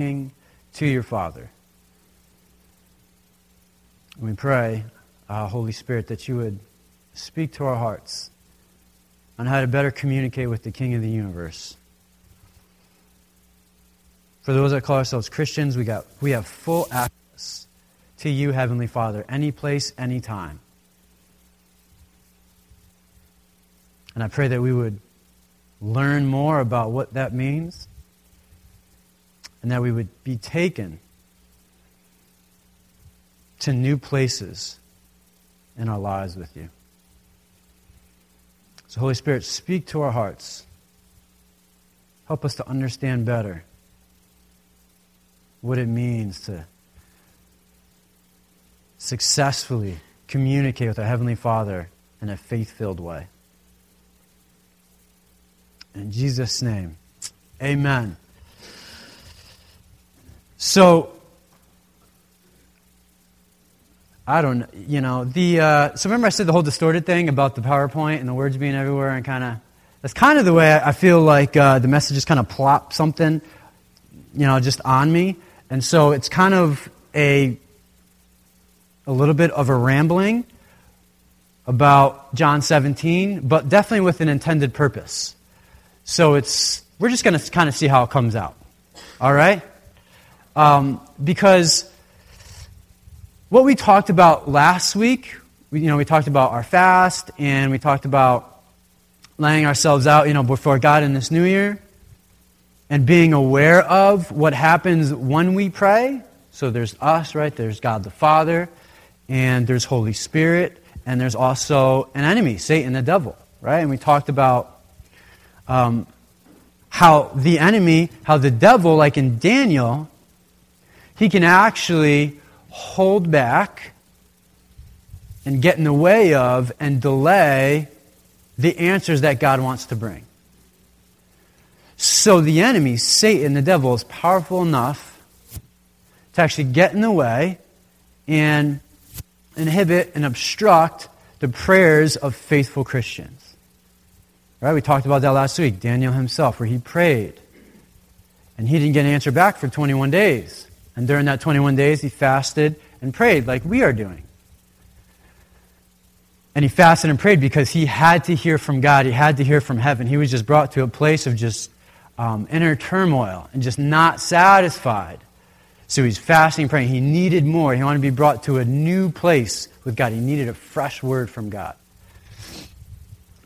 to your Father. We pray, uh, Holy Spirit, that you would speak to our hearts on how to better communicate with the King of the universe. For those that call ourselves Christians, we, got, we have full access to you, Heavenly Father, any place, any time. And I pray that we would learn more about what that means and that we would be taken to new places in our lives with you. So, Holy Spirit, speak to our hearts. Help us to understand better what it means to successfully communicate with our Heavenly Father in a faith filled way. In Jesus' name, amen. So, I don't, you know, the, uh, so remember I said the whole distorted thing about the PowerPoint and the words being everywhere and kind of, that's kind of the way I feel like uh, the message just kind of plop something, you know, just on me. And so it's kind of a, a little bit of a rambling about John 17, but definitely with an intended purpose. So it's, we're just going to kind of see how it comes out. All right? Um, because what we talked about last week, we, you know, we talked about our fast and we talked about laying ourselves out, you know, before God in this new year and being aware of what happens when we pray. So there's us, right? There's God the Father, and there's Holy Spirit, and there's also an enemy, Satan, the devil, right? And we talked about um, how the enemy, how the devil, like in Daniel, he can actually hold back and get in the way of and delay the answers that God wants to bring. So the enemy, Satan, the devil, is powerful enough to actually get in the way and inhibit and obstruct the prayers of faithful Christians. Right? We talked about that last week. Daniel himself, where he prayed. And he didn't get an answer back for 21 days. And during that 21 days, he fasted and prayed like we are doing. And he fasted and prayed because he had to hear from God. He had to hear from heaven. He was just brought to a place of just um, inner turmoil and just not satisfied. So he's fasting, praying. He needed more. He wanted to be brought to a new place with God. He needed a fresh word from God.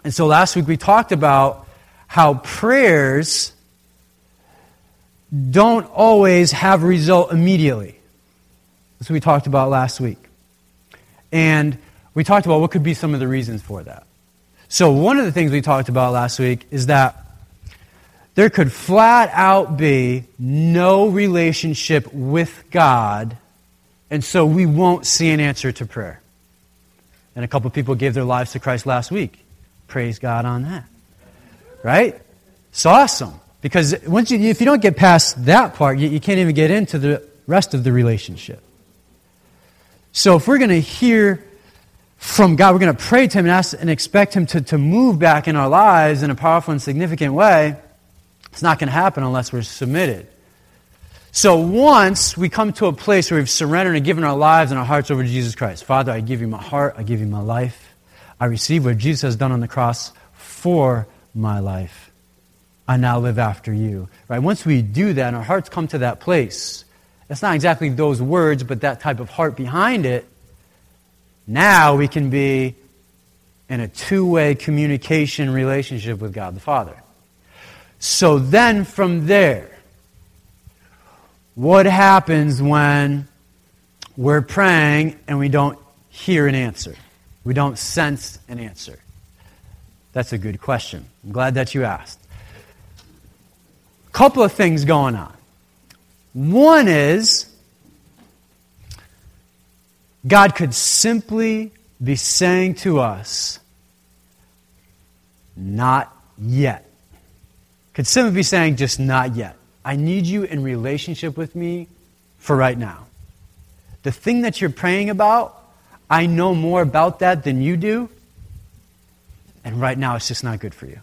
And so last week we talked about how prayers don't always have result immediately. That's what we talked about last week. And we talked about what could be some of the reasons for that. So, one of the things we talked about last week is that there could flat out be no relationship with God, and so we won't see an answer to prayer. And a couple people gave their lives to Christ last week. Praise God on that. Right? It's awesome. Because once you, if you don't get past that part, you, you can't even get into the rest of the relationship. So if we're going to hear from God, we're going to pray to Him and ask and expect Him to, to move back in our lives in a powerful and significant way, it's not going to happen unless we're submitted. So once we come to a place where we've surrendered and given our lives and our hearts over to Jesus Christ, Father, I give you my heart, I give you my life. I receive what Jesus has done on the cross for my life. I now live after you. Right? Once we do that and our hearts come to that place, it's not exactly those words, but that type of heart behind it. Now we can be in a two way communication relationship with God the Father. So then from there, what happens when we're praying and we don't hear an answer? We don't sense an answer? That's a good question. I'm glad that you asked. Couple of things going on. One is God could simply be saying to us, not yet could simply be saying, just not yet. I need you in relationship with me for right now. The thing that you're praying about, I know more about that than you do, and right now it's just not good for you.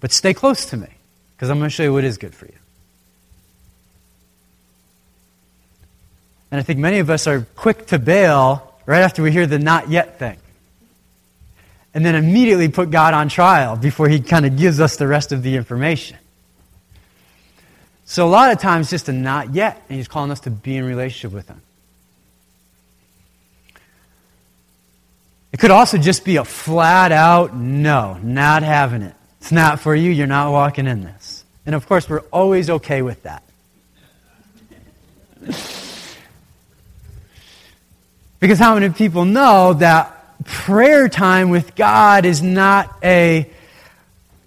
But stay close to me, because I'm going to show you what is good for you. And I think many of us are quick to bail right after we hear the not yet thing. And then immediately put God on trial before he kind of gives us the rest of the information. So a lot of times just a not yet, and he's calling us to be in relationship with him. It could also just be a flat out no, not having it. It's not for you, you're not walking in this. And of course, we're always okay with that. because how many people know that prayer time with God is not a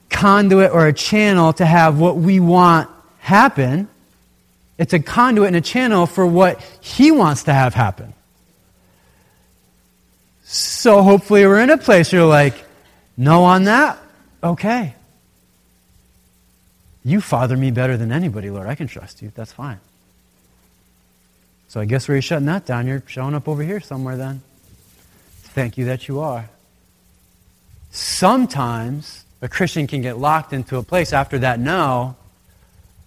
conduit or a channel to have what we want happen? It's a conduit and a channel for what He wants to have happen. So hopefully we're in a place where you're like, no on that? Okay. You father me better than anybody, Lord. I can trust you. That's fine. So I guess where you're shutting that down, you're showing up over here somewhere then. Thank you that you are. Sometimes a Christian can get locked into a place after that no.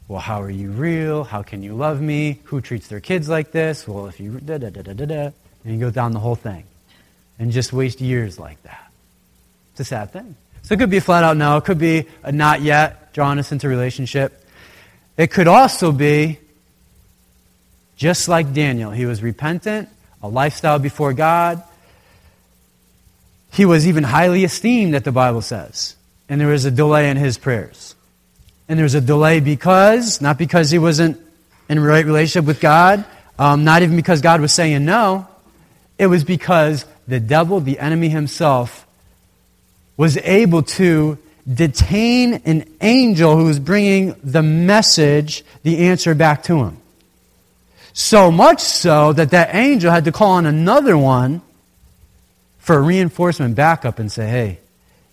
Well, how are you real? How can you love me? Who treats their kids like this? Well, if you da da da da da da, and you go down the whole thing and just waste years like that. It's a sad thing. So it could be a flat out no. It could be a not yet, drawing us into relationship. It could also be just like Daniel. He was repentant, a lifestyle before God. He was even highly esteemed, that the Bible says. And there was a delay in his prayers. And there was a delay because, not because he wasn't in right relationship with God, um, not even because God was saying no, it was because the devil, the enemy himself, was able to detain an angel who was bringing the message, the answer back to him. So much so that that angel had to call on another one for a reinforcement backup and say, hey,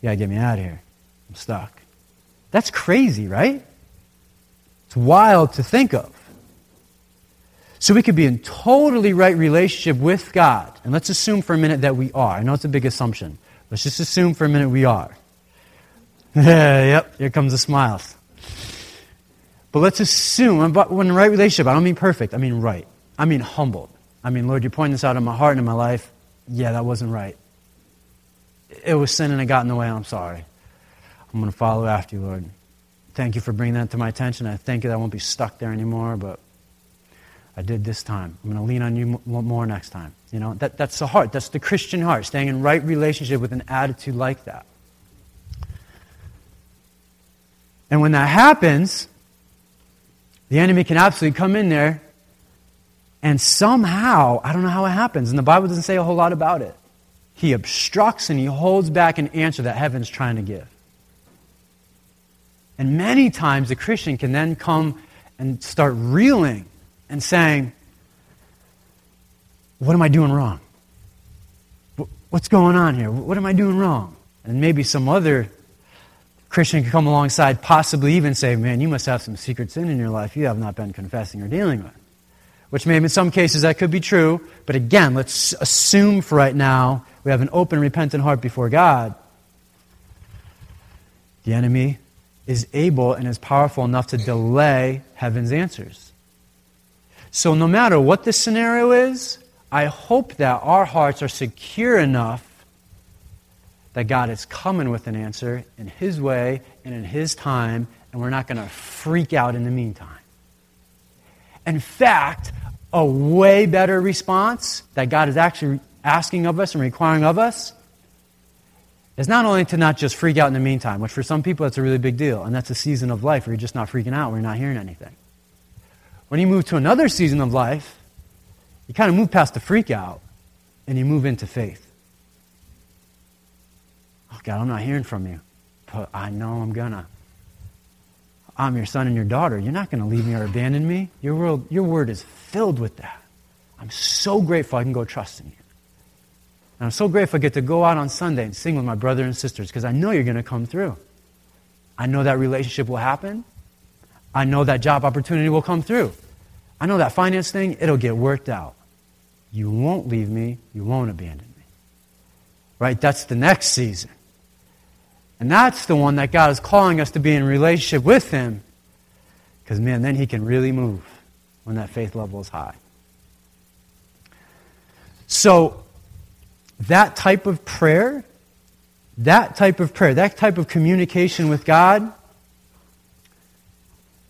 you gotta get me out of here. I'm stuck. That's crazy, right? It's wild to think of. So we could be in totally right relationship with God. And let's assume for a minute that we are. I know it's a big assumption. Let's just assume for a minute we are. yep, here comes the smiles. But let's assume, when right relationship, I don't mean perfect, I mean right. I mean humbled. I mean, Lord, you're pointing this out in my heart and in my life. Yeah, that wasn't right. It was sin and it got in the way. I'm sorry. I'm going to follow after you, Lord. Thank you for bringing that to my attention. I thank you that I won't be stuck there anymore, but I did this time. I'm going to lean on you more next time. You know, that, that's the heart. That's the Christian heart, staying in right relationship with an attitude like that. And when that happens, the enemy can absolutely come in there and somehow, I don't know how it happens, and the Bible doesn't say a whole lot about it. He obstructs and he holds back an answer that heaven's trying to give. And many times the Christian can then come and start reeling and saying, What am I doing wrong? What's going on here? What am I doing wrong? And maybe some other Christian could come alongside, possibly even say, Man, you must have some secret sin in your life you have not been confessing or dealing with. Which maybe in some cases that could be true, but again, let's assume for right now we have an open, repentant heart before God. The enemy is able and is powerful enough to delay heaven's answers. So, no matter what the scenario is, I hope that our hearts are secure enough that God is coming with an answer in His way and in His time, and we're not going to freak out in the meantime. In fact, a way better response that God is actually asking of us and requiring of us is not only to not just freak out in the meantime, which for some people that's a really big deal, and that's a season of life where you're just not freaking out, where you're not hearing anything. When you move to another season of life, you kind of move past the freak out and you move into faith. Oh, God, I'm not hearing from you, but I know I'm going to. I'm your son and your daughter. You're not going to leave me or abandon me. Your, world, your word is filled with that. I'm so grateful I can go trust in you. And I'm so grateful I get to go out on Sunday and sing with my brothers and sisters because I know you're going to come through. I know that relationship will happen. I know that job opportunity will come through. I know that finance thing, it'll get worked out. You won't leave me, you won't abandon me. Right? That's the next season. And that's the one that God is calling us to be in relationship with Him. Because, man, then He can really move when that faith level is high. So, that type of prayer, that type of prayer, that type of communication with God,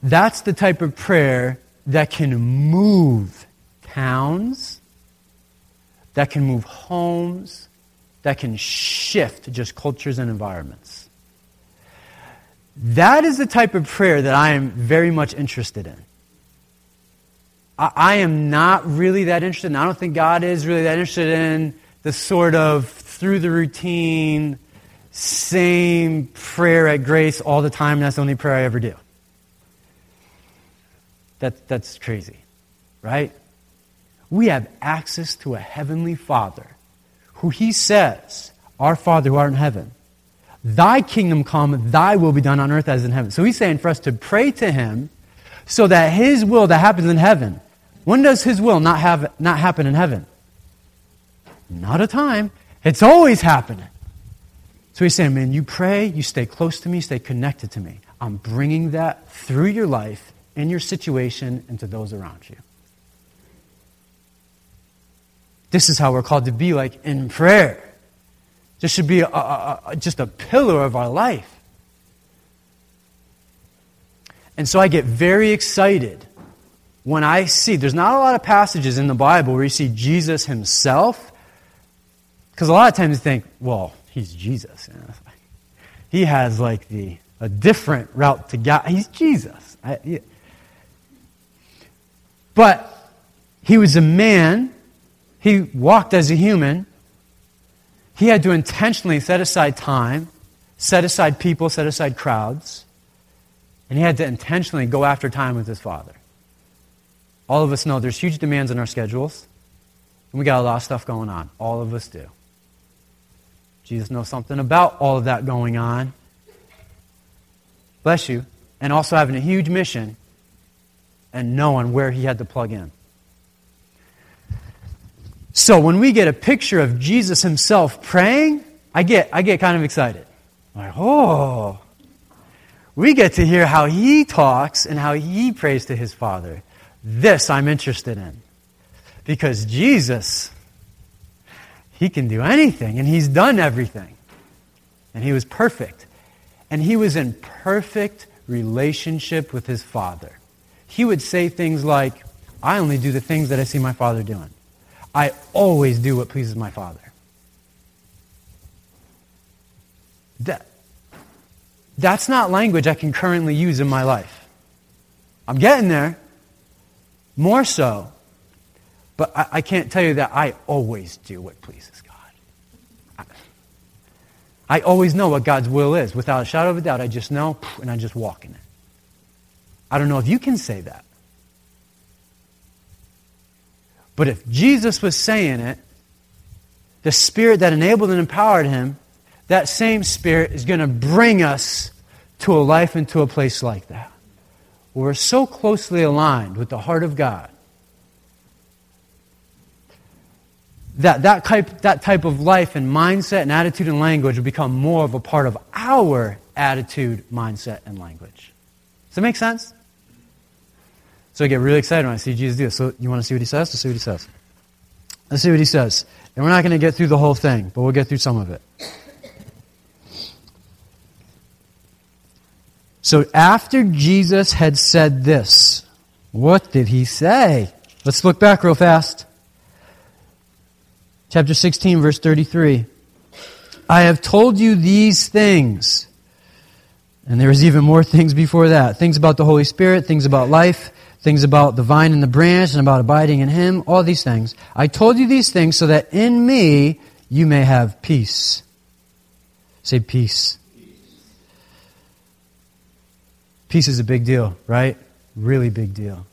that's the type of prayer that can move towns, that can move homes, that can shift just cultures and environments. That is the type of prayer that I am very much interested in. I, I am not really that interested and I don't think God is really that interested in the sort of through the routine, same prayer at grace all the time, and that's the only prayer I ever do. That, that's crazy, right? We have access to a heavenly Father who he says, Our Father who art in heaven, thy kingdom come, thy will be done on earth as in heaven. So he's saying for us to pray to him so that his will that happens in heaven, when does his will not, have, not happen in heaven? Not a time. It's always happening. So he's saying, man, you pray, you stay close to me, stay connected to me. I'm bringing that through your life, in your situation, and to those around you. This is how we're called to be like in prayer. This should be a, a, a, just a pillar of our life. And so I get very excited when I see, there's not a lot of passages in the Bible where you see Jesus himself. Because a lot of times you think, well, he's Jesus. He has like the a different route to God. He's Jesus. I, yeah. But he was a man he walked as a human. He had to intentionally set aside time, set aside people, set aside crowds, and he had to intentionally go after time with his Father. All of us know there's huge demands on our schedules, and we got a lot of stuff going on. All of us do. Jesus knows something about all of that going on. Bless you. And also having a huge mission and knowing where he had to plug in. So when we get a picture of Jesus himself praying, I get, I get kind of excited. I'm like, oh, we get to hear how he talks and how he prays to his Father. This I'm interested in. Because Jesus, he can do anything, and he's done everything. And he was perfect. And he was in perfect relationship with his Father. He would say things like, I only do the things that I see my Father doing. I always do what pleases my Father. That, that's not language I can currently use in my life. I'm getting there, more so, but I, I can't tell you that I always do what pleases God. I, I always know what God's will is. Without a shadow of a doubt, I just know, and I just walk in it. I don't know if you can say that. But if Jesus was saying it, the Spirit that enabled and empowered him, that same Spirit is going to bring us to a life and to a place like that. Where We're so closely aligned with the heart of God that that type, that type of life and mindset and attitude and language will become more of a part of our attitude, mindset, and language. Does that make sense? So I get really excited when I see Jesus do this. So you want to see what he says? Let's see what he says. Let's see what he says. And we're not going to get through the whole thing, but we'll get through some of it. So after Jesus had said this, what did he say? Let's look back real fast. Chapter 16, verse 33. I have told you these things. And there was even more things before that. Things about the Holy Spirit, things about life, things about the vine and the branch and about abiding in Him, all these things. I told you these things so that in me you may have peace. Say peace. Peace is a big deal, right? Really big deal.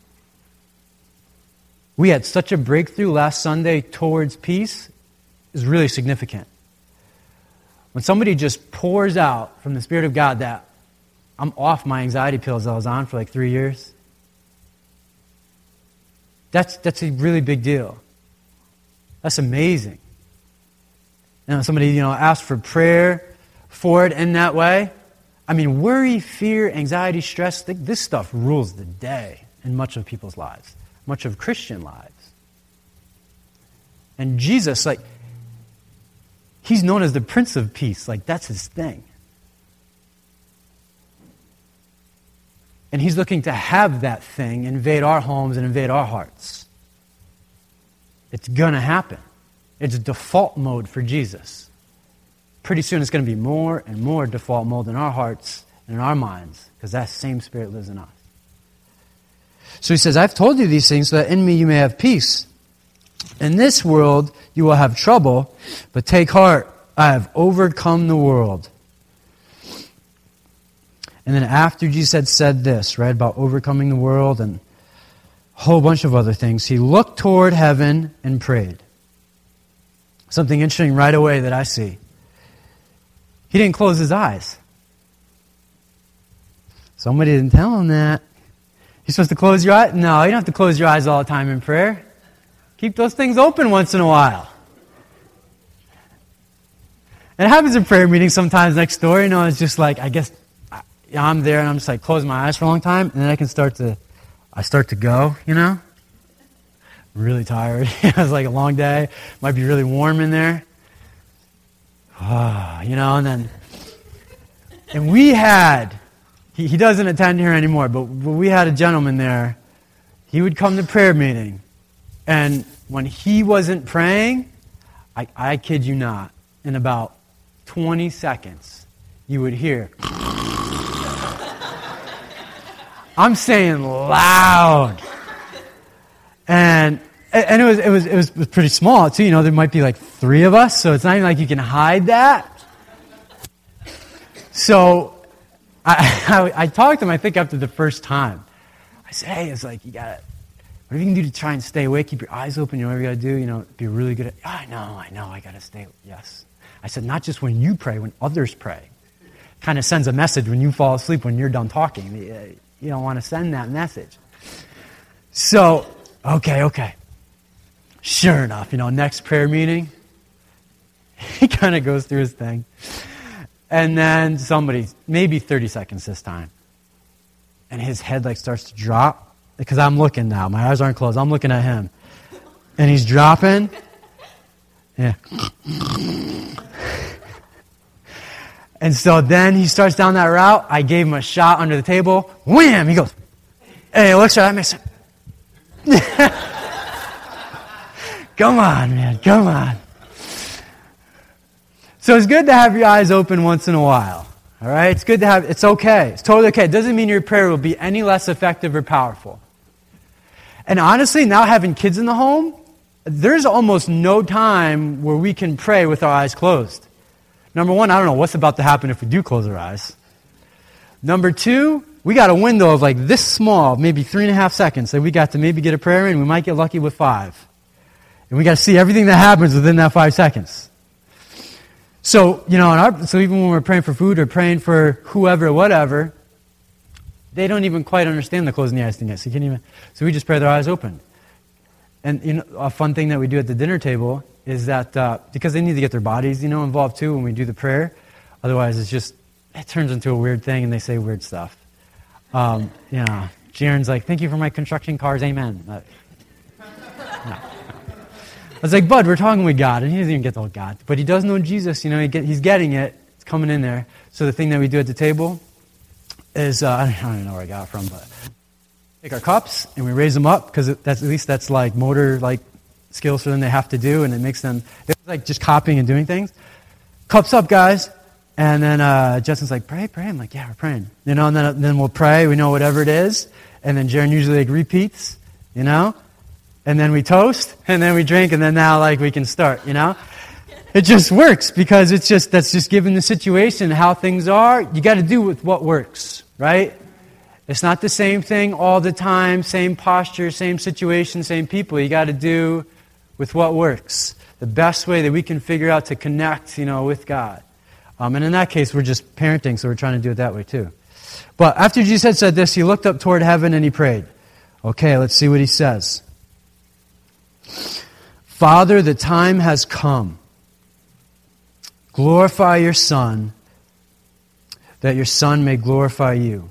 We had such a breakthrough last Sunday towards peace is really significant. When somebody just pours out from the Spirit of God that I'm off my anxiety pills I was on for like three years, that's, that's a really big deal. That's amazing. Know, somebody, you know, asked for prayer for it in that way. I mean, worry, fear, anxiety, stress, this stuff rules the day in much of people's lives, much of Christian lives. And Jesus, like, he's known as the Prince of Peace. Like, that's his thing. And he's looking to have that thing invade our homes and invade our hearts. It's going to happen. It's default mode for Jesus. Pretty soon it's going to be more and more default mode in our hearts and in our minds because that same spirit lives in us. So he says, I've told you these things so that in me you may have peace. In this world you will have trouble, but take heart, I have overcome the world. And then after Jesus had said this, right, about overcoming the world and a whole bunch of other things, he looked toward heaven and prayed. Something interesting right away that I see. He didn't close his eyes. Somebody didn't tell him that. You're supposed to close your eyes? No, you don't have to close your eyes all the time in prayer. Keep those things open once in a while. It happens in prayer meetings sometimes next door. You know, it's just like, I guess I'm there and I'm just like closing my eyes for a long time, and then I can start to, I start to go, you know? really tired. it was like a long day. Might be really warm in there. Ah, you know, and then, and we had, he, he doesn't attend here anymore, but, but we had a gentleman there. He would come to prayer meeting, and when he wasn't praying, I, I kid you not, in about 20 seconds, you would hear, I'm saying loud. And and it was, it was it was pretty small too. You know, there might be like three of us, so it's not even like you can hide that. So I, I, I talked to him. I think after the first time, I said, "Hey, it's like you got to What you can do to try and stay awake? Keep your eyes open. You know whatever you got to do. You know, be really good at. Oh, I know, I know. I got to stay. Yes. I said, not just when you pray, when others pray. Kind of sends a message when you fall asleep when you're done talking. You don't want to send that message. So, okay, okay. Sure enough, you know, next prayer meeting, he kind of goes through his thing. And then somebody, maybe 30 seconds this time, and his head like starts to drop because I'm looking now. My eyes aren't closed. I'm looking at him. And he's dropping. Yeah. And so then he starts down that route. I gave him a shot under the table. Wham! He goes, and he looks at me and Come on, man. Come on. So it's good to have your eyes open once in a while. All right? It's good to have, it's okay. It's totally okay. It doesn't mean your prayer will be any less effective or powerful. And honestly, now having kids in the home, there's almost no time where we can pray with our eyes closed. Number one, I don't know what's about to happen if we do close our eyes. Number two, we got a window of like this small, maybe three and a half seconds that we got to maybe get a prayer in. We might get lucky with five. And we got to see everything that happens within that five seconds. So, you know, our, so even when we're praying for food or praying for whoever, whatever, they don't even quite understand the closing the eyes thing yet. So, you can't even, so we just pray their eyes open. And you know, a fun thing that we do at the dinner table is that uh, because they need to get their bodies, you know, involved too when we do the prayer. Otherwise, it's just it turns into a weird thing, and they say weird stuff. Um, know, Jaron's like, "Thank you for my construction cars, amen." Uh, no. I was like, Bud, we're talking with God, and he doesn't even get the whole God, but he does know Jesus. You know, he get, he's getting it. It's coming in there. So the thing that we do at the table is uh, I don't even know where I got it from, but take our cups and we raise them up because that's at least that's like motor like skills for them they have to do, and it makes them like just copying and doing things. Cups up, guys. And then uh, Justin's like, pray, pray. I'm like, yeah, we're praying. You know, and then, then we'll pray. We know whatever it is. And then Jaron usually like repeats, you know. And then we toast, and then we drink, and then now like we can start, you know. It just works because it's just that's just given the situation how things are. You got to do with what works, right? It's not the same thing all the time, same posture, same situation, same people. You got to do with what works. The best way that we can figure out to connect, you know, with God. Um, and in that case, we're just parenting, so we're trying to do it that way too. But after Jesus had said this, he looked up toward heaven and he prayed. Okay, let's see what he says. Father, the time has come. Glorify your Son, that your Son may glorify you.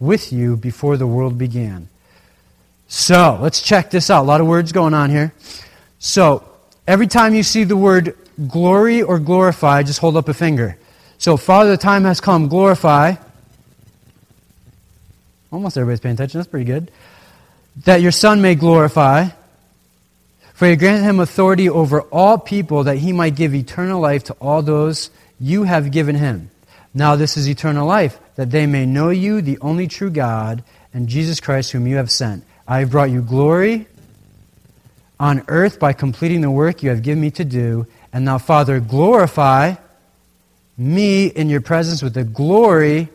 with you before the world began. So, let's check this out. A lot of words going on here. So, every time you see the word glory or glorify, just hold up a finger. So, Father, the time has come, glorify. Almost everybody's paying attention. That's pretty good. That your Son may glorify. For you granted him authority over all people that he might give eternal life to all those you have given him. Now, this is eternal life, that they may know you, the only true God, and Jesus Christ, whom you have sent. I have brought you glory on earth by completing the work you have given me to do. And now, Father, glorify me in your presence with the glory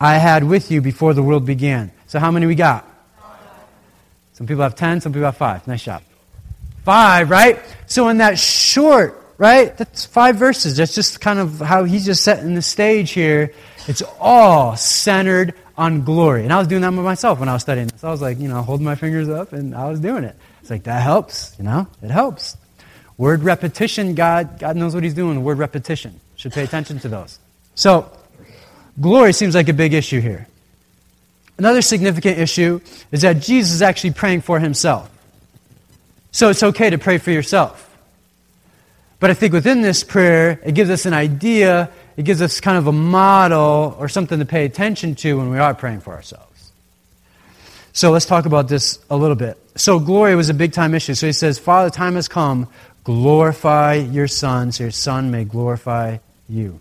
I had with you before the world began. So, how many we got? Some people have 10, some people have 5. Nice job. 5, right? So, in that short right? That's five verses. That's just kind of how he's just setting the stage here. It's all centered on glory. And I was doing that with myself when I was studying this. I was like, you know, holding my fingers up and I was doing it. It's like, that helps, you know? It helps. Word repetition, God, God knows what he's doing. Word repetition. Should pay attention to those. So, glory seems like a big issue here. Another significant issue is that Jesus is actually praying for himself. So it's okay to pray for yourself. But I think within this prayer, it gives us an idea, it gives us kind of a model or something to pay attention to when we are praying for ourselves. So let's talk about this a little bit. So glory was a big time issue. So he says, Father, time has come. Glorify your Son, so your Son may glorify you.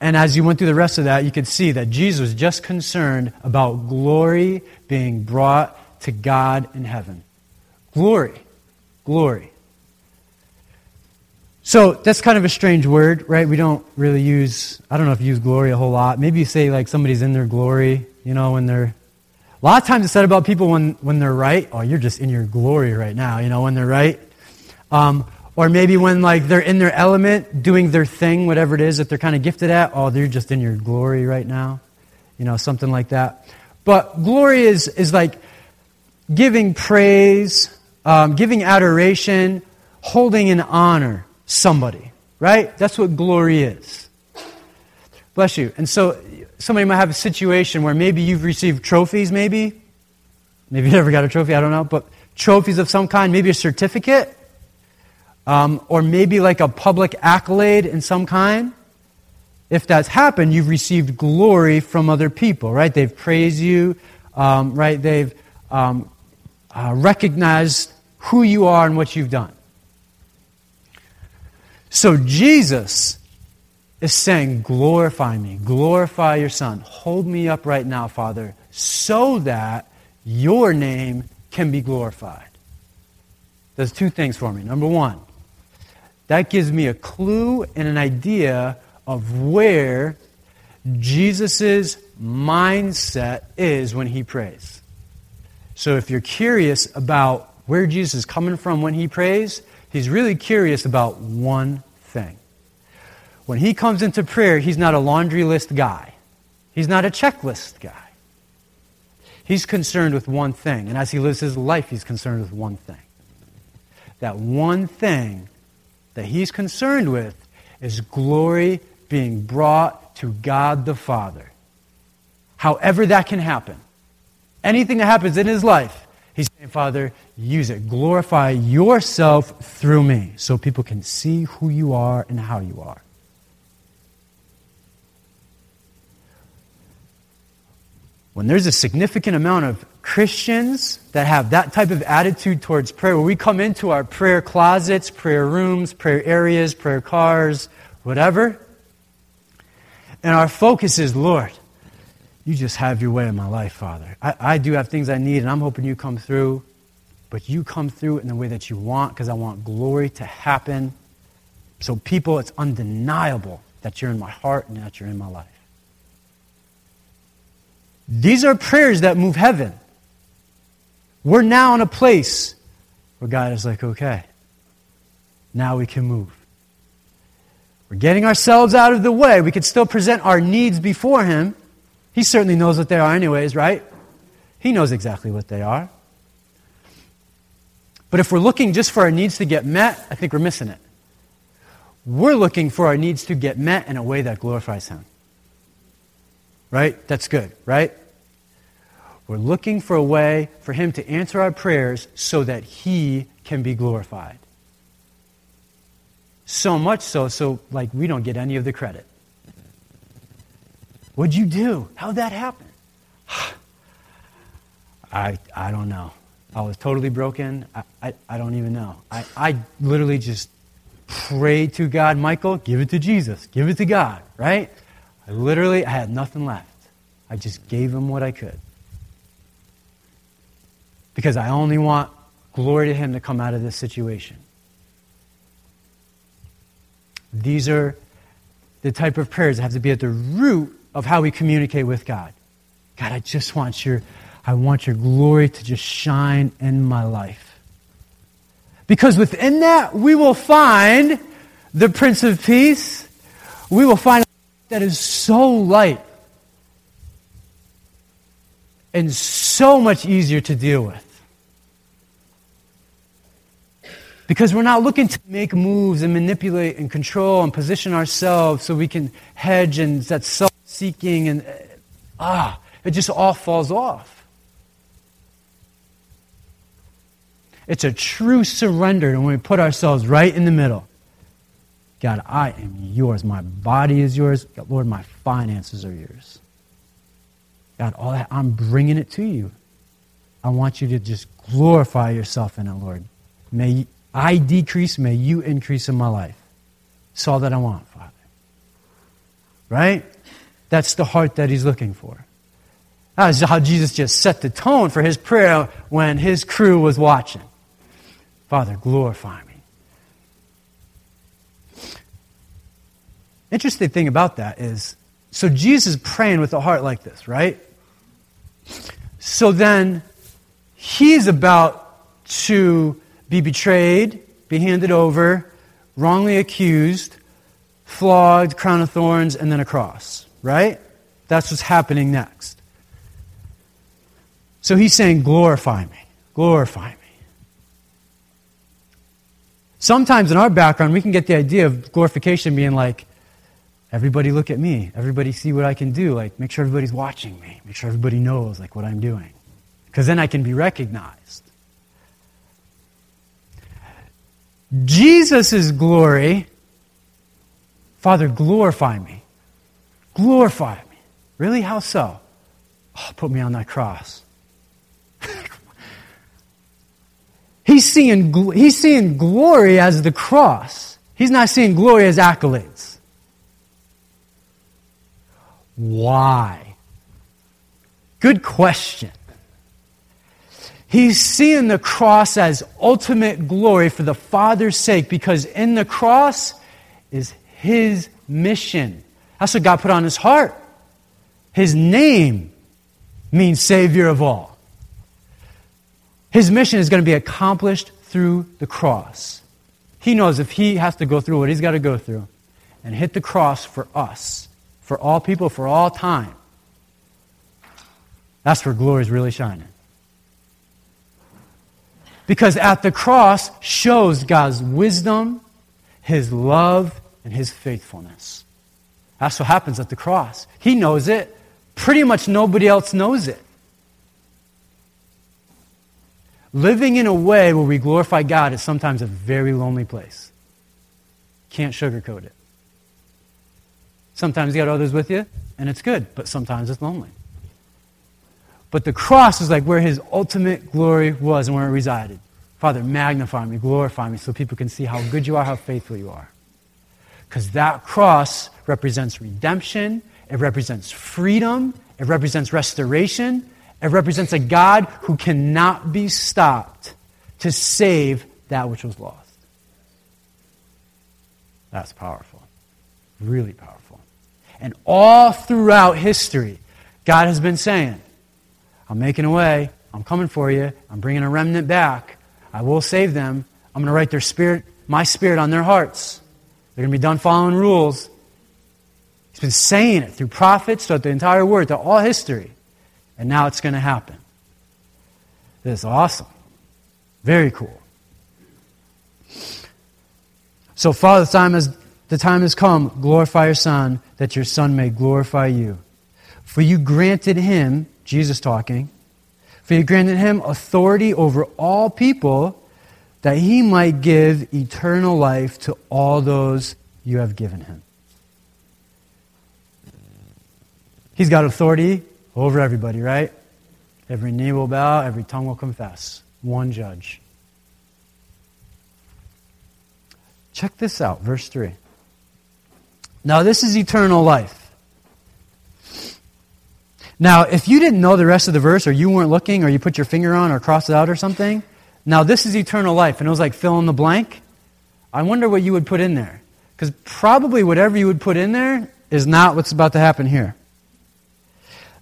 And as you went through the rest of that, you could see that Jesus was just concerned about glory being brought to God in heaven. Glory. Glory. So that's kind of a strange word, right? We don't really use, I don't know if you use glory a whole lot. Maybe you say like somebody's in their glory, you know, when they're, a lot of times it's said about people when, when they're right, oh, you're just in your glory right now, you know, when they're right. Um, or maybe when like they're in their element, doing their thing, whatever it is that they're kind of gifted at, oh, they're just in your glory right now, you know, something like that. But glory is, is like giving praise, um, giving adoration, holding in honor somebody, right? That's what glory is. Bless you. And so somebody might have a situation where maybe you've received trophies, maybe. Maybe you never got a trophy, I don't know. But trophies of some kind, maybe a certificate, um, or maybe like a public accolade in some kind. If that's happened, you've received glory from other people, right? They've praised you, um, right? They've um, uh, recognized who you are and what you've done. So Jesus is saying, Glorify me, glorify your Son. Hold me up right now, Father, so that your name can be glorified. Does two things for me. Number one, that gives me a clue and an idea of where Jesus' mindset is when he prays. So if you're curious about where Jesus is coming from when he prays, He's really curious about one thing. When he comes into prayer, he's not a laundry list guy. He's not a checklist guy. He's concerned with one thing. And as he lives his life, he's concerned with one thing. That one thing that he's concerned with is glory being brought to God the Father. However, that can happen. Anything that happens in his life, He's saying, Father, use it. Glorify yourself through me so people can see who you are and how you are. When there's a significant amount of Christians that have that type of attitude towards prayer, where we come into our prayer closets, prayer rooms, prayer areas, prayer cars, whatever, and our focus is, Lord, you just have your way in my life, Father. I, I do have things I need, and I'm hoping you come through, but you come through in the way that you want because I want glory to happen. So, people, it's undeniable that you're in my heart and that you're in my life. These are prayers that move heaven. We're now in a place where God is like, okay, now we can move. We're getting ourselves out of the way. We can still present our needs before Him. He certainly knows what they are, anyways, right? He knows exactly what they are. But if we're looking just for our needs to get met, I think we're missing it. We're looking for our needs to get met in a way that glorifies Him. Right? That's good, right? We're looking for a way for Him to answer our prayers so that He can be glorified. So much so, so like we don't get any of the credit. What'd you do? How'd that happen? I, I don't know. I was totally broken. I, I, I don't even know. I, I literally just prayed to God, Michael, give it to Jesus. Give it to God, right? I literally, I had nothing left. I just gave him what I could. Because I only want glory to him to come out of this situation. These are the type of prayers that have to be at the root of how we communicate with God. God, I just want your, I want your glory to just shine in my life. Because within that, we will find the Prince of Peace. We will find that is so light and so much easier to deal with. Because we're not looking to make moves and manipulate and control and position ourselves so we can hedge and that self seeking and ah, it just all falls off. It's a true surrender when we put ourselves right in the middle. God, I am yours. My body is yours. God, Lord, my finances are yours. God, all that, I'm bringing it to you. I want you to just glorify yourself in it, Lord. May I decrease, may you increase in my life. It's all that I want, Father. Right? That's the heart that he's looking for. That's how Jesus just set the tone for his prayer when his crew was watching. Father, glorify me. Interesting thing about that is so Jesus praying with a heart like this, right? So then he's about to be betrayed, be handed over, wrongly accused, flogged, crown of thorns, and then a cross, right? That's what's happening next. So he's saying, Glorify me, glorify me. Sometimes in our background, we can get the idea of glorification being like, everybody look at me, everybody see what I can do, like make sure everybody's watching me, make sure everybody knows like what I'm doing. Because then I can be recognized. Jesus' glory, Father, glorify me. Glorify me. Really? How so? Oh, put me on that cross. he's, seeing, he's seeing glory as the cross. He's not seeing glory as accolades. Why? Good question. He's seeing the cross as ultimate glory for the Father's sake because in the cross is his mission. That's what God put on his heart. His name means Savior of all. His mission is going to be accomplished through the cross. He knows if he has to go through what he's got to go through and hit the cross for us, for all people, for all time, that's where glory is really shining. Because at the cross shows God's wisdom, His love, and His faithfulness. That's what happens at the cross. He knows it. Pretty much nobody else knows it. Living in a way where we glorify God is sometimes a very lonely place. Can't sugarcoat it. Sometimes you got others with you, and it's good, but sometimes it's lonely. But the cross is like where his ultimate glory was and where it resided. Father, magnify me, glorify me, so people can see how good you are, how faithful you are. Because that cross represents redemption, it represents freedom, it represents restoration, it represents a God who cannot be stopped to save that which was lost. That's powerful. Really powerful. And all throughout history, God has been saying, I'm making a way. I'm coming for you. I'm bringing a remnant back. I will save them. I'm going to write their spirit, my spirit on their hearts. They're going to be done following rules. He's been saying it through prophets, throughout the entire word, through all history. And now it's going to happen. This is awesome. Very cool. So, Father, the time, has, the time has come. Glorify your Son, that your Son may glorify you. For you granted him, Jesus talking, for you granted him authority over all people, that he might give eternal life to all those you have given him. He's got authority over everybody, right? Every knee will bow, every tongue will confess. One judge. Check this out, verse 3. Now, this is eternal life. Now, if you didn't know the rest of the verse, or you weren't looking, or you put your finger on, or crossed it out, or something, now this is eternal life, and it was like fill in the blank, I wonder what you would put in there. Because probably whatever you would put in there is not what's about to happen here.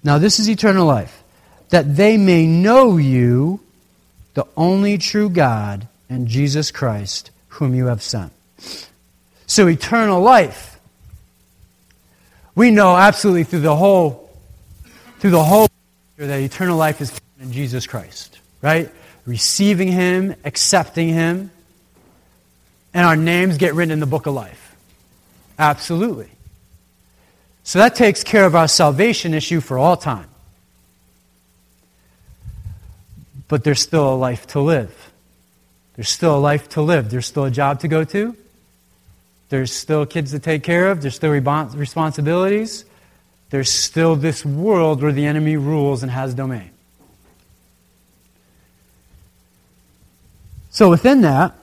Now, this is eternal life, that they may know you, the only true God, and Jesus Christ, whom you have sent. So, eternal life. We know absolutely through the whole through the whole that eternal life is in Jesus Christ, right? Receiving Him, accepting Him, and our names get written in the book of life. Absolutely. So that takes care of our salvation issue for all time. But there's still a life to live. There's still a life to live. There's still a job to go to. There's still kids to take care of. There's still responsibilities there's still this world where the enemy rules and has domain. So within that,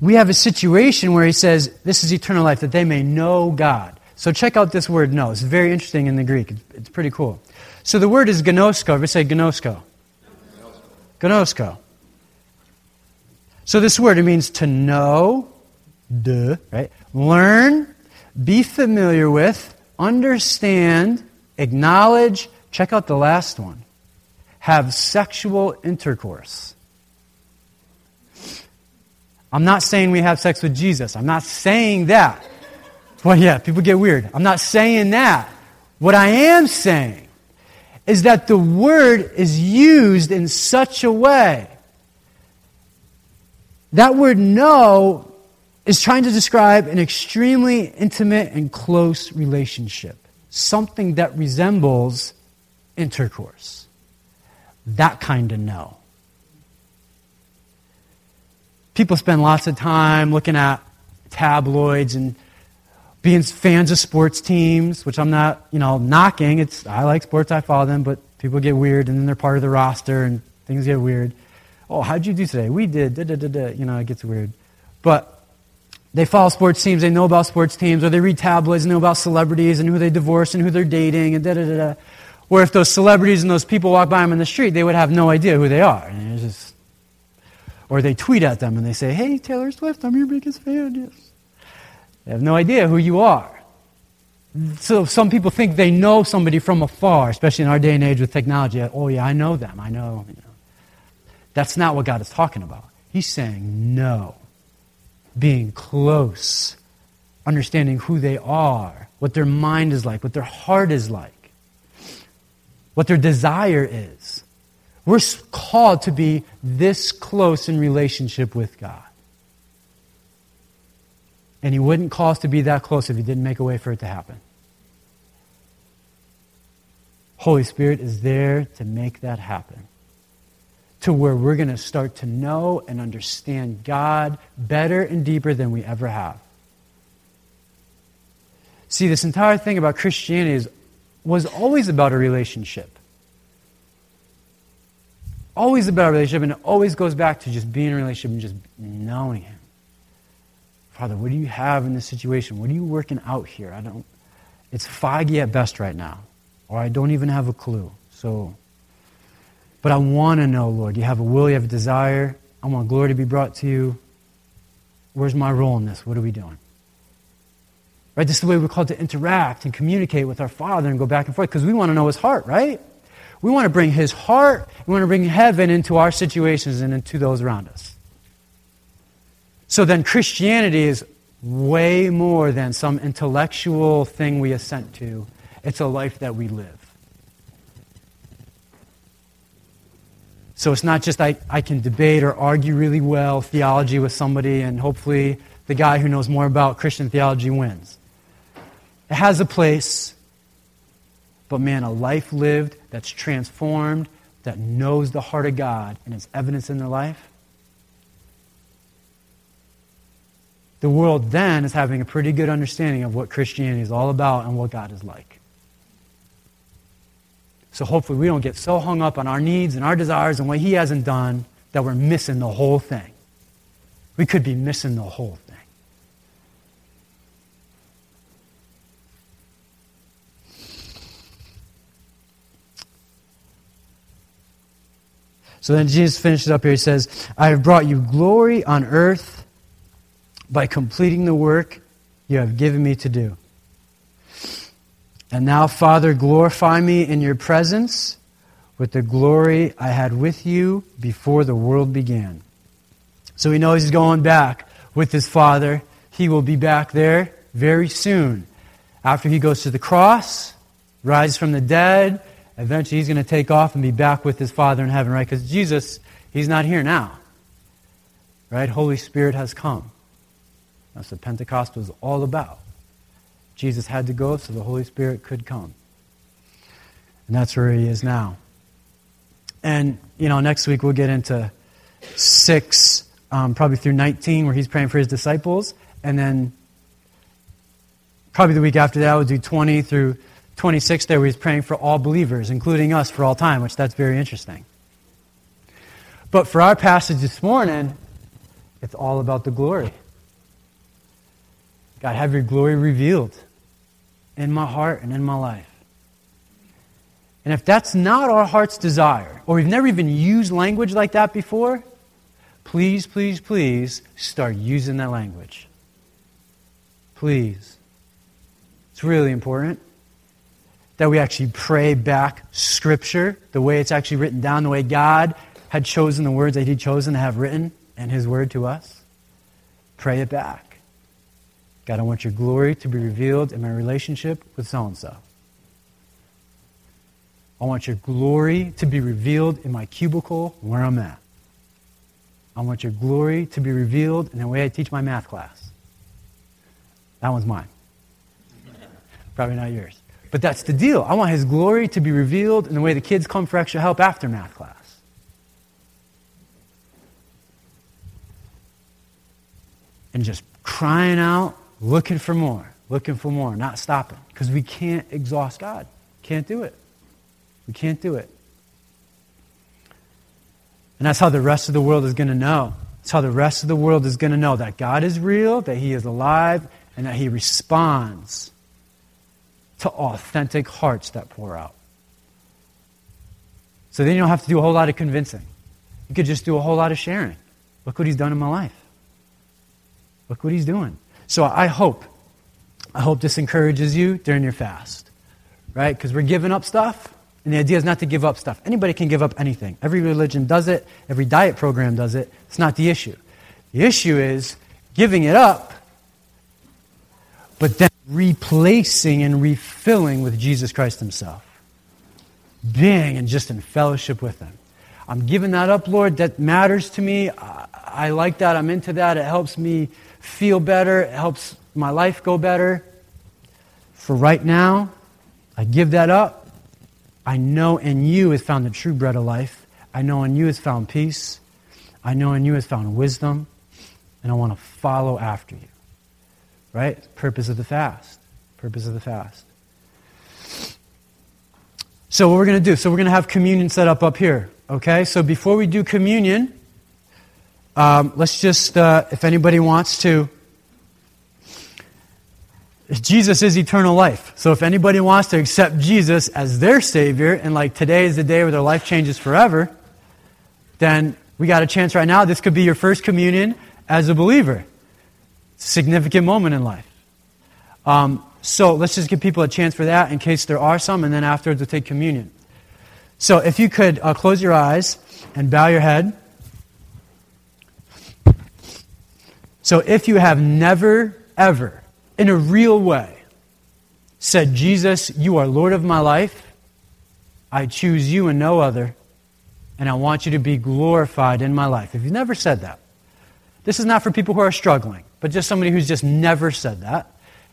we have a situation where he says, This is eternal life, that they may know God. So check out this word know. It's very interesting in the Greek. It's, pretty cool. So the word is gnosko. We say gnosko. Gnosko. So this word, it means to know, duh, right? learn, be familiar with, understand, acknowledge. Check out the last one. Have sexual intercourse. I'm not saying we have sex with Jesus. I'm not saying that. Well, yeah, people get weird. I'm not saying that. What I am saying is that the word is used in such a way. That word know is trying to describe an extremely intimate and close relationship, something that resembles intercourse. That kind of know. People spend lots of time looking at tabloids and being fans of sports teams, which I'm not, you know, knocking. It's I like sports, I follow them, but people get weird and then they're part of the roster and things get weird. Oh, how'd you do today? We did, da da da da. You know, it gets weird. But they follow sports teams, they know about sports teams, or they read tabloids and know about celebrities and who they divorce and who they're dating and da da da da. Where if those celebrities and those people walk by them in the street, they would have no idea who they are. It's Just, or they tweet at them and they say, Hey, Taylor Swift, I'm your biggest fan. Yes. They have no idea who you are. So some people think they know somebody from afar, especially in our day and age with technology. Oh, yeah, I know them. I know. You know. That's not what God is talking about. He's saying, No being close, understanding who they are, what their mind is like, what their heart is like, what their desire is. We're called to be this close in relationship with God. And He wouldn't call us to be that close if He didn't make a way for it to happen. Holy Spirit is there to make that happen to where we're going to start to know and understand God better and deeper than we ever have. See, this entire thing about Christianity is, was always about a relationship. Always about relationship, and it always goes back to just being in a relationship and just knowing Him. Father, what do you have in this situation? What are you working out here? I don't. It's foggy at best right now, or I don't even have a clue. So but I want to know, Lord. You have a will, you have a desire. I want glory to be brought to you. Where's my role in this? What are we doing? Right? This is the way we're called to interact and communicate with our Father and go back and forth because we want to know His heart, right? We want to bring His heart, we want to bring heaven into our situations and into those around us. So then Christianity is way more than some intellectual thing we assent to, it's a life that we live. So it's not just I, I can debate or argue really well theology with somebody and hopefully the guy who knows more about Christian theology wins. It has a place, but man, a life lived that's transformed, that knows the heart of God and its evidence in their life. The world then is having a pretty good understanding of what Christianity is all about and what God is like. So hopefully we don't get so hung up on our needs and our desires and what He hasn't done that we're missing the whole thing. We could be missing the whole thing. So then Jesus finishes up here. He says, I have brought you glory on earth by completing the work you have given me to do. And now, Father, glorify me in your presence with the glory I had with you before the world began. So he knows he's going back with his Father. He will be back there very soon. After he goes to the cross, rises from the dead, Eventually, he's going to take off and be back with his Father in heaven, right? Because Jesus, he's not here now. Right? Holy Spirit has come. That's what Pentecost was all about. Jesus had to go so the Holy Spirit could come. And that's where he is now. And, you know, next week we'll get into 6, um, probably through 19, where he's praying for his disciples. And then probably the week after that we'll do 20 through 26 there, he's praying for all believers, including us for all time, which that's very interesting. But for our passage this morning, it's all about the glory. God, have your glory revealed in my heart and in my life. And if that's not our heart's desire, or we've never even used language like that before, please, please, please start using that language. Please. It's really important that we actually pray back Scripture the way it's actually written down, the way God had chosen the words that He'd chosen to have written in His Word to us. Pray it back. God, I want your glory to be revealed in my relationship with so and so. I want your glory to be revealed in my cubicle where I'm at. I want your glory to be revealed in the way I teach my math class. That one's mine. Probably not yours. But that's the deal. I want His glory to be revealed in the way the kids come for extra help after math class. And just crying out, looking for more, looking for more, not stopping. Because we can't exhaust God. Can't do it. We can't do it. And that's how the rest of the world is going to know. That's how the rest of the world is going to know that God is real, that He is alive, and that He responds to authentic hearts that pour out. So then you don't have to do a whole lot of convincing. You could just do a whole lot of sharing. Look what he's done in my life. Look what he's doing. So I hope, I hope this encourages you during your fast, right? Because we're giving up stuff, and the idea is not to give up stuff. Anybody can give up anything. Every religion does it, every diet program does it. It's not the issue. The issue is giving it up, but then replacing and refilling with Jesus Christ Himself. Being and just in fellowship with Him. I'm giving that up, Lord. That matters to me. I, I like that. I'm into that. It helps me feel better. It helps my life go better. For right now, I give that up. I know in you is found the true bread of life. I know in you is found peace. I know in you is found wisdom. And I want to follow after you. Right? Purpose of the fast. Purpose of the fast. So, what we're going to do, so we're going to have communion set up up here. Okay? So, before we do communion, um, let's just, uh, if anybody wants to, Jesus is eternal life. So if anybody wants to accept Jesus as their Savior, and like today is the day where their life changes forever, then we got a chance right now. This could be your first communion as a believer significant moment in life. Um, so let's just give people a chance for that in case there are some, and then afterwards we'll take communion. So if you could uh, close your eyes and bow your head. So if you have never, ever, in a real way, said, Jesus, you are Lord of my life, I choose you and no other, and I want you to be glorified in my life. If you've never said that, this is not for people who are struggling, but just somebody who's just never said that.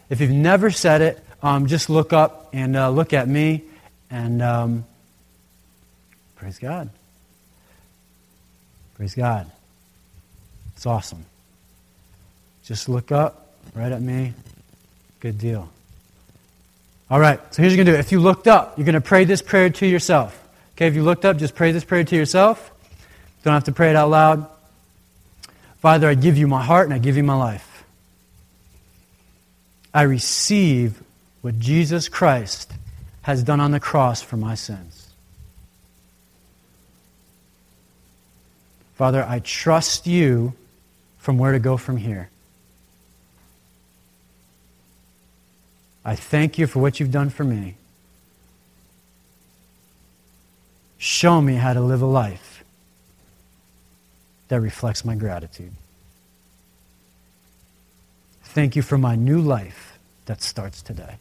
If you've never said it, um, just look up and uh, look at me and um, praise God. Praise God. It's awesome. Just look up right at me. Good deal. All right, so here's what you're going to do. If you looked up, you're going to pray this prayer to yourself. Okay, if you looked up, just pray this prayer to yourself. Don't have to pray it out loud. Father, I give you my heart and I give you my life. I receive what Jesus Christ has done on the cross for my sins. Father, I trust you from where to go from here. I thank you for what you've done for me. Show me how to live a life that reflects my gratitude. Thank you for my new life that starts today.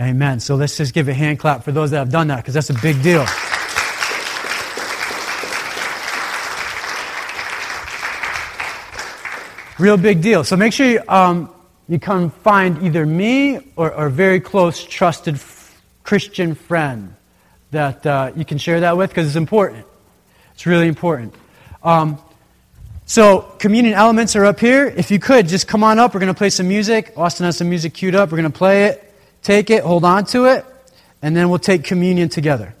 Amen. So let's just give a hand clap for those that have done that because that's a big deal. Real big deal. So make sure you, um, you come find either me or, a very close, trusted Christian friend that uh, you can share that with because it's important. It's really important. Um, so, communion elements are up here. If you could, just come on up. We're going to play some music. Austin has some music queued up. We're going to play it, take it, hold on to it, and then we'll take communion together.